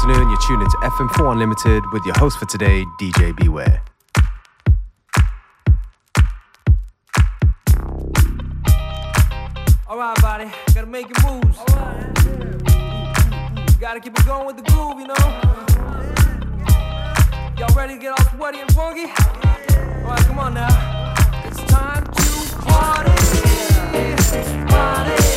afternoon. You're tuned into FM4 Unlimited with your host for today, DJ Beware. All right, buddy, gotta make your moves. All right. Yeah. You gotta keep it going with the groove, you know. Y'all ready to get all sweaty and funky? All right, come on now. It's time to party. Party.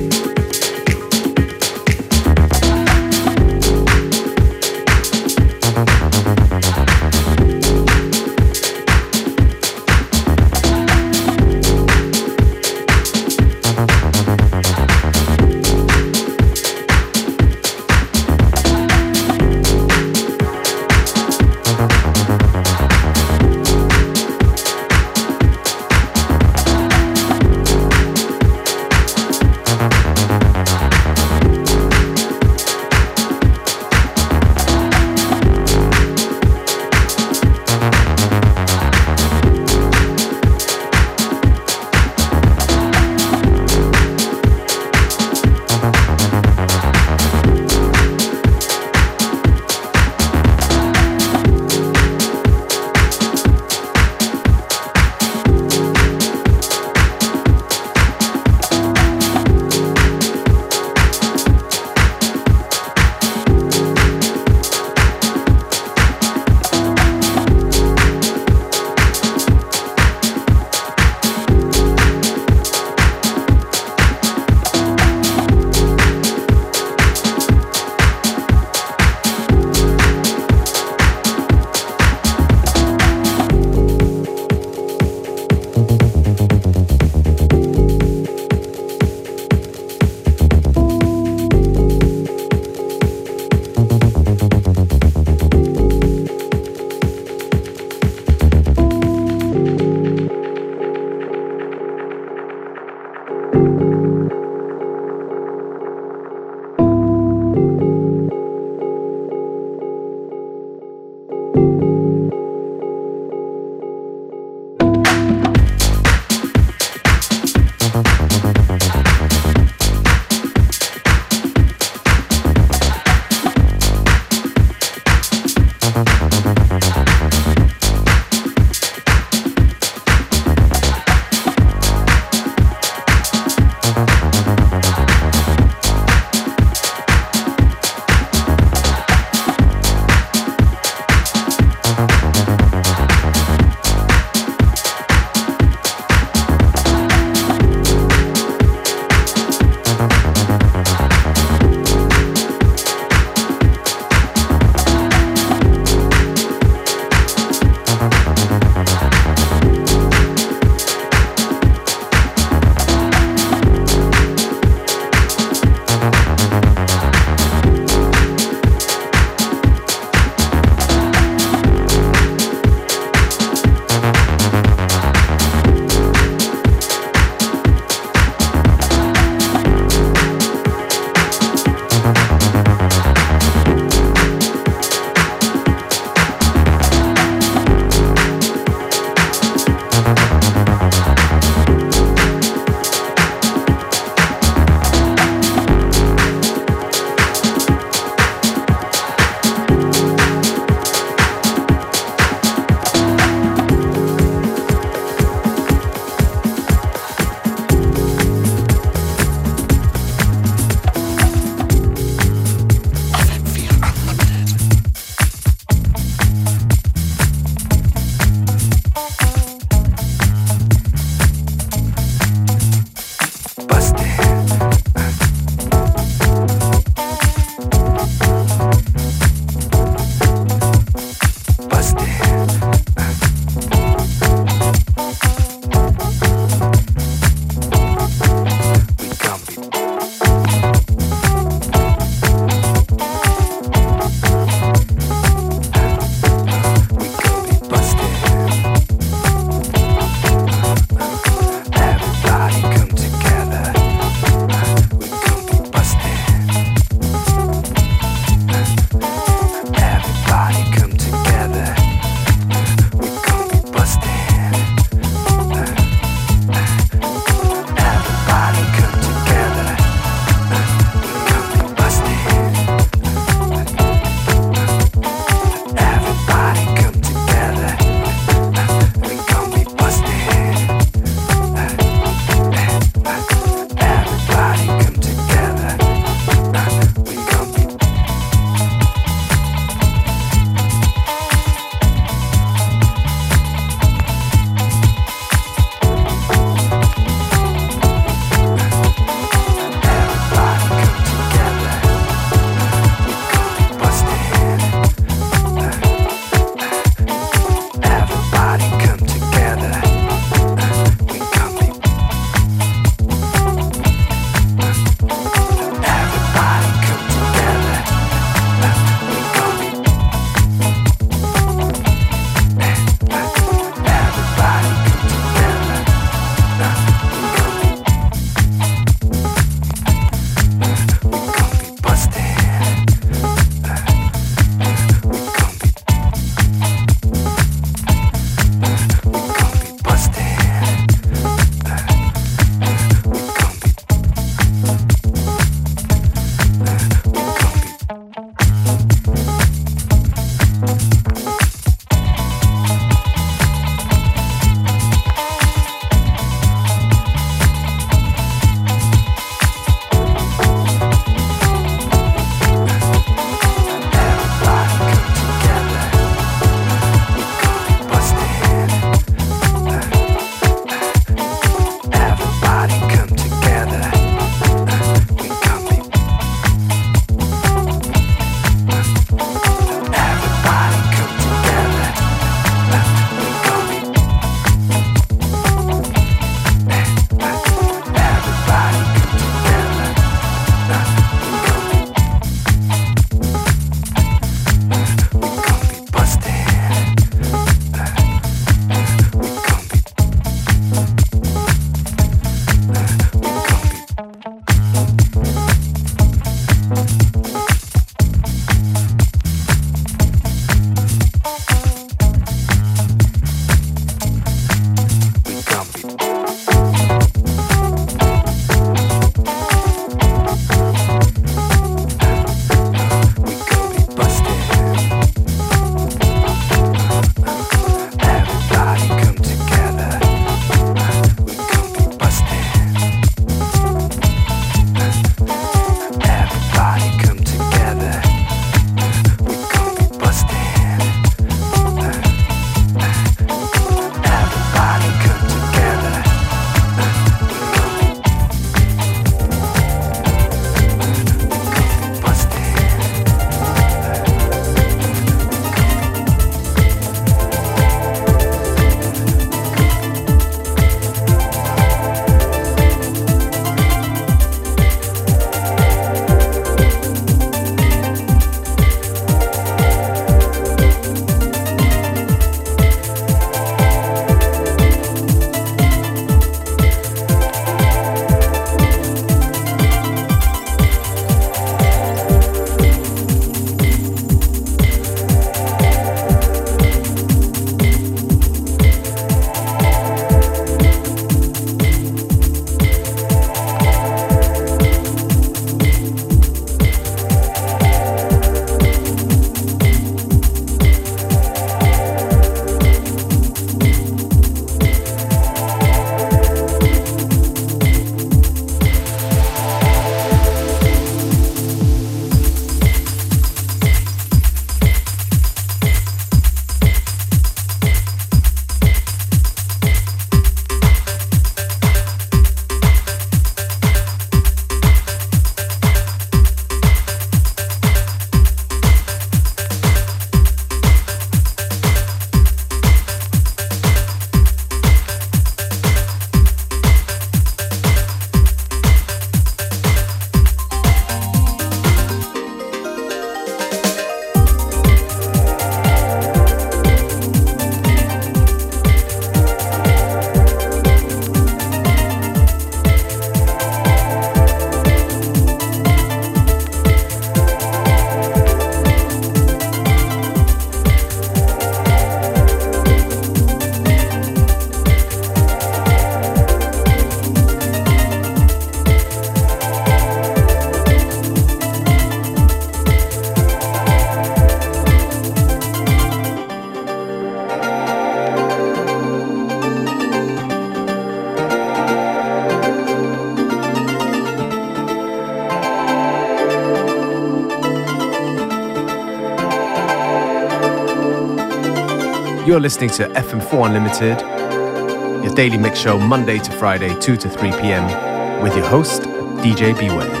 You're listening to FM4 Unlimited, your daily mix show Monday to Friday, 2 to 3 p.m., with your host, DJ Beware.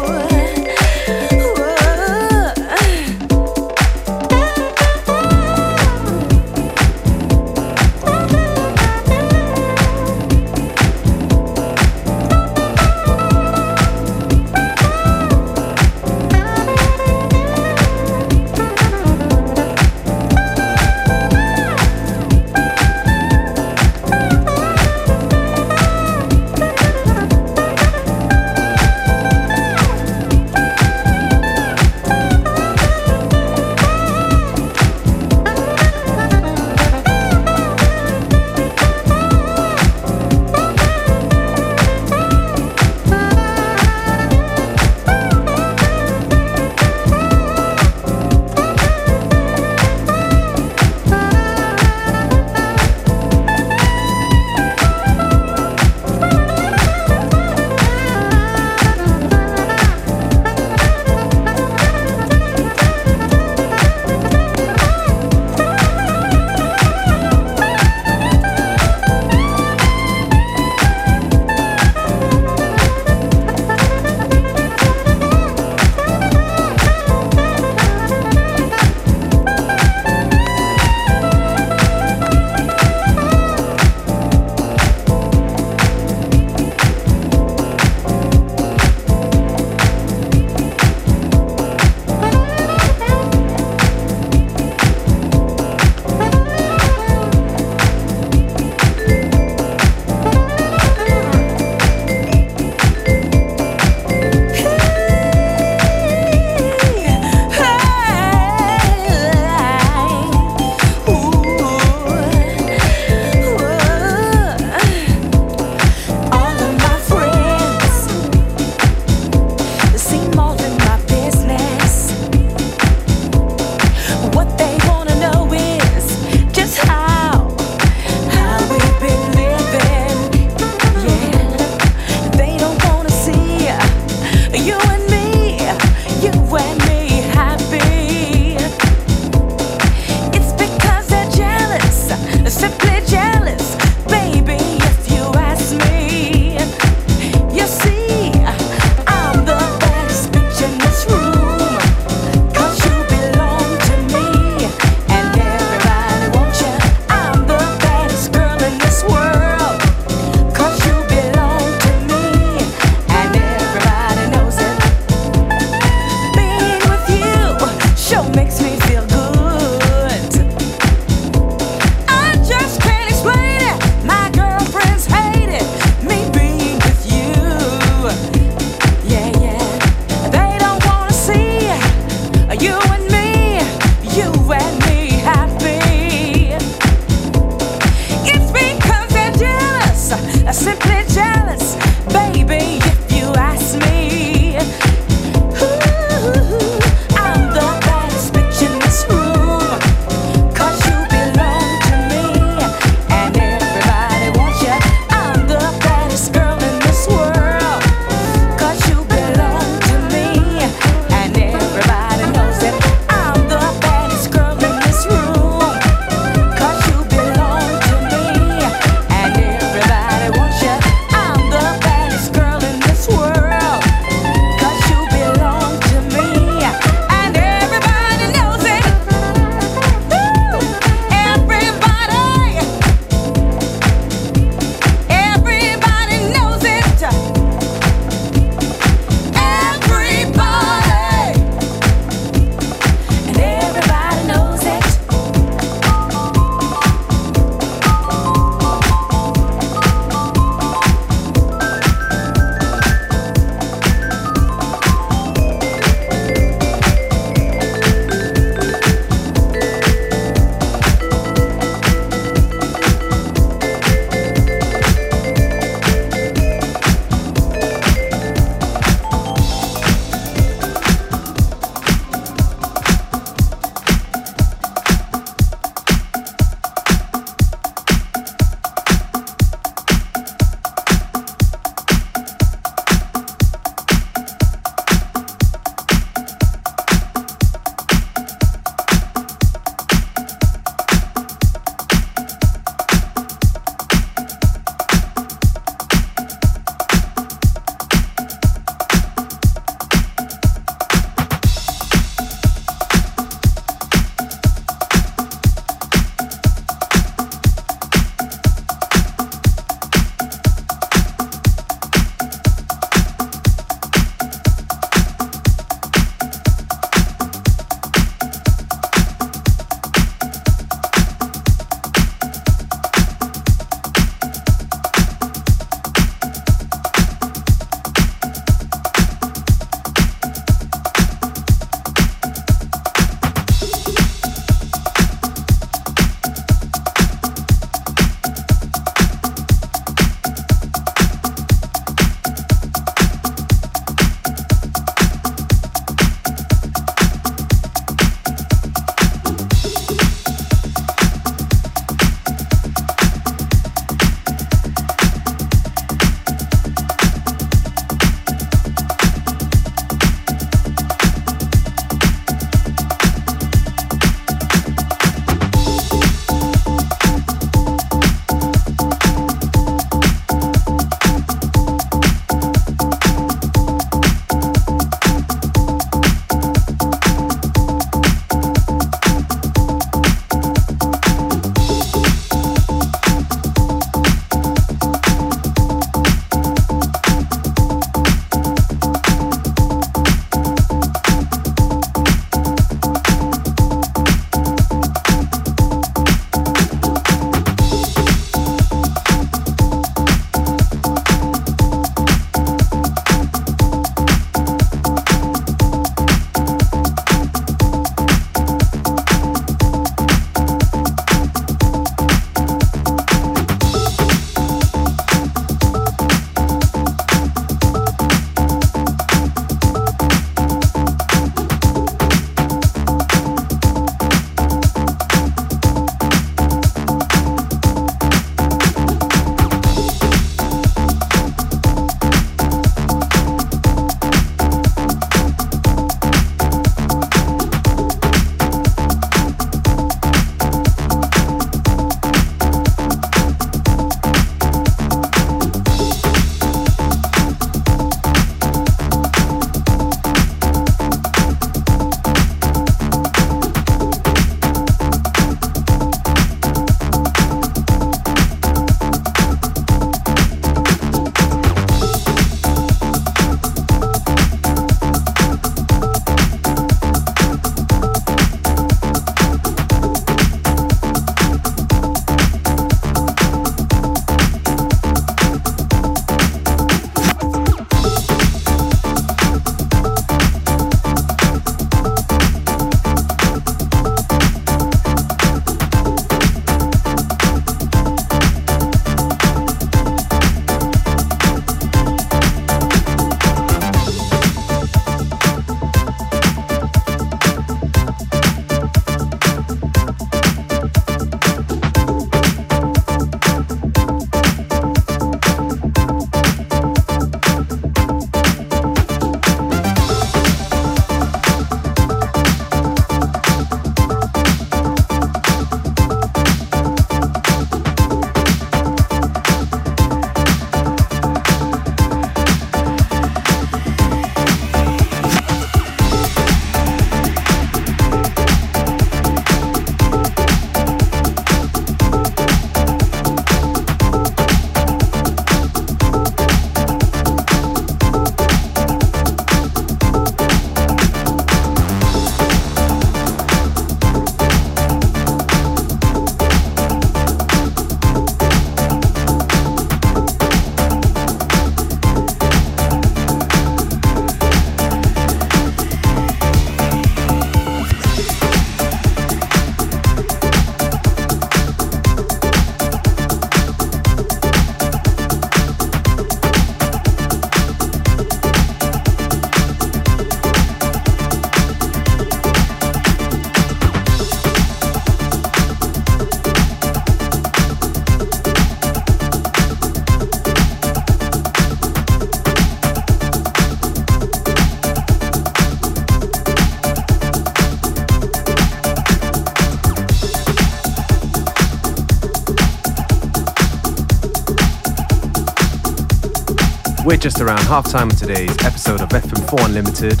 We're just around half time of today's episode of FM4 Unlimited.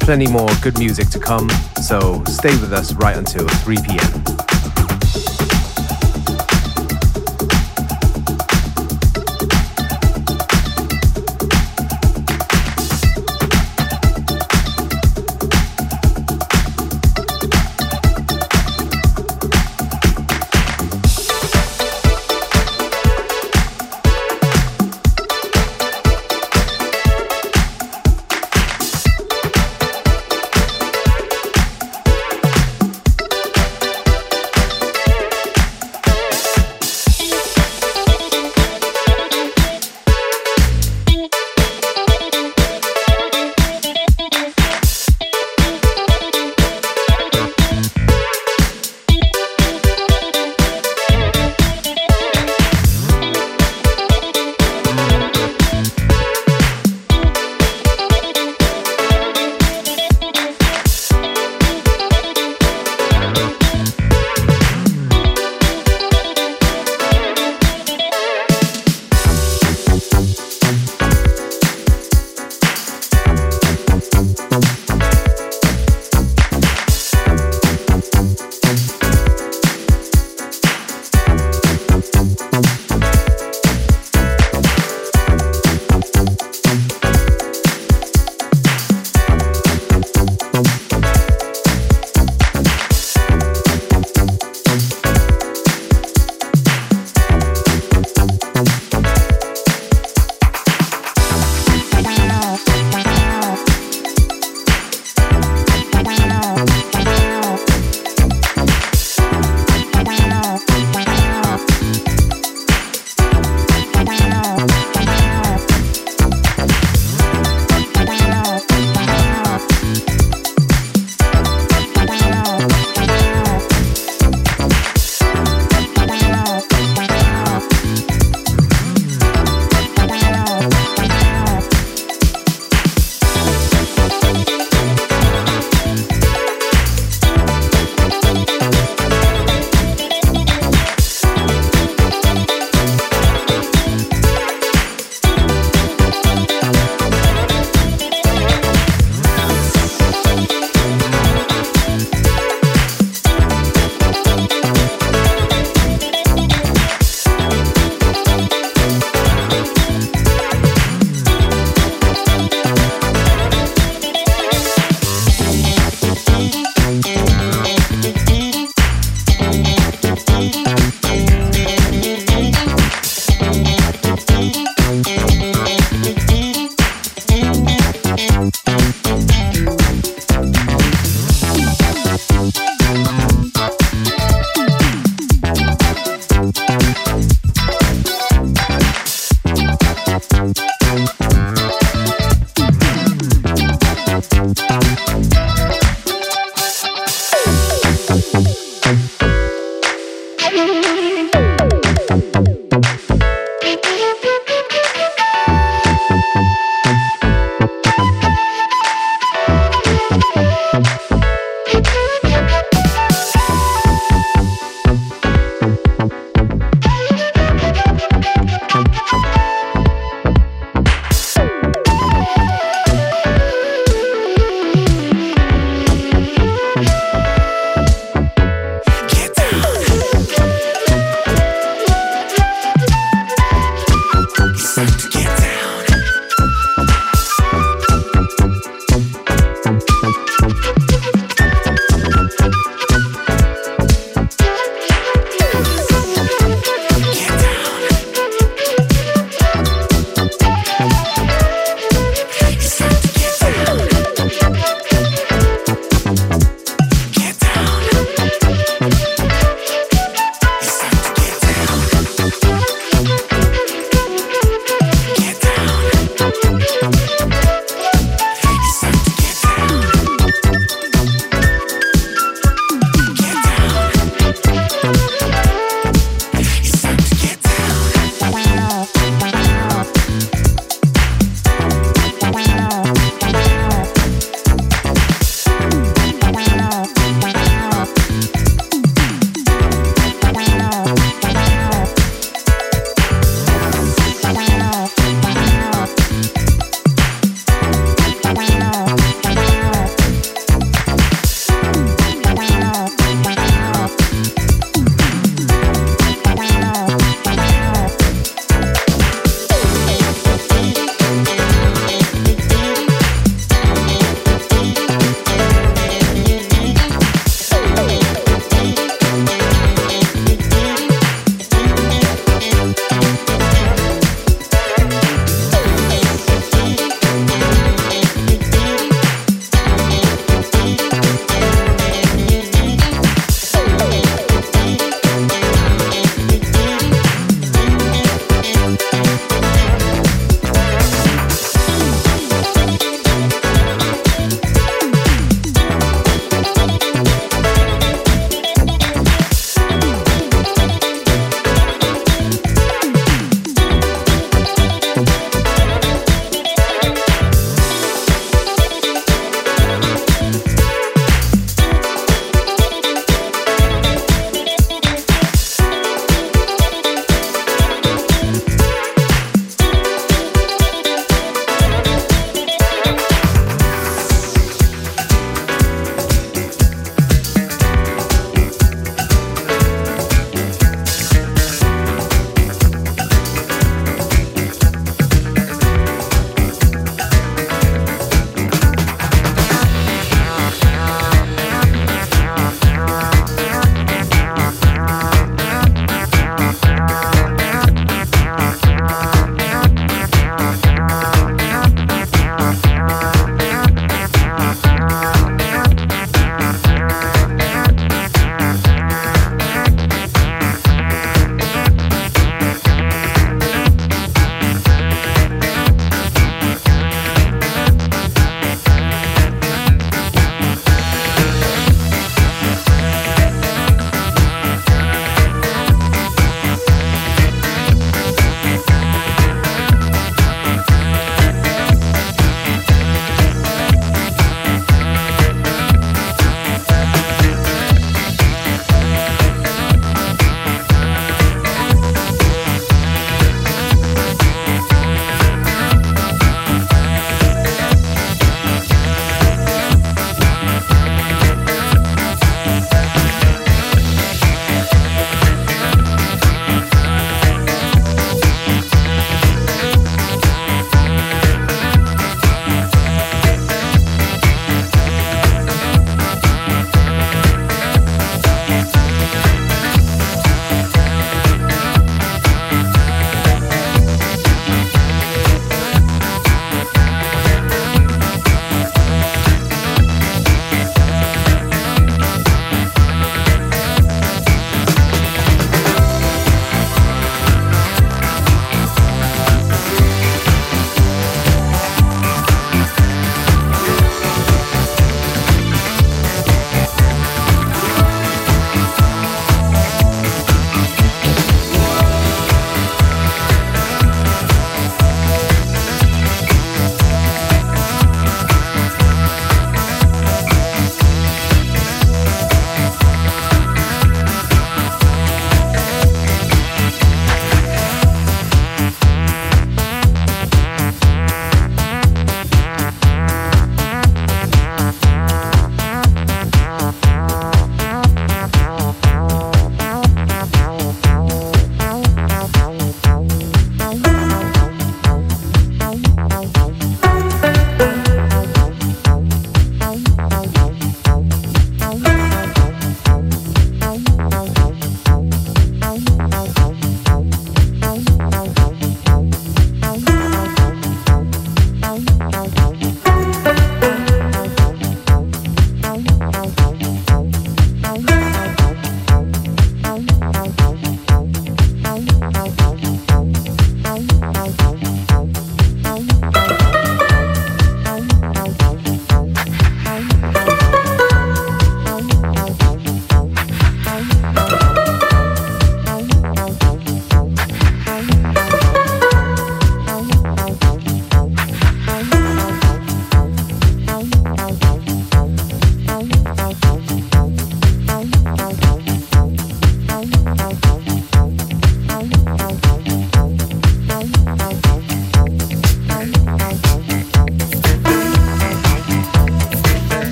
Plenty more good music to come, so stay with us right until 3 p.m.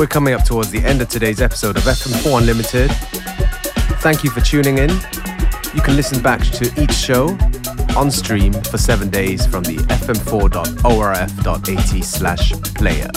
We're coming up towards the end of today's episode of FM4 Unlimited. Thank you for tuning in. You can listen back to each show on stream for seven days from the fm4.orf.at slash player.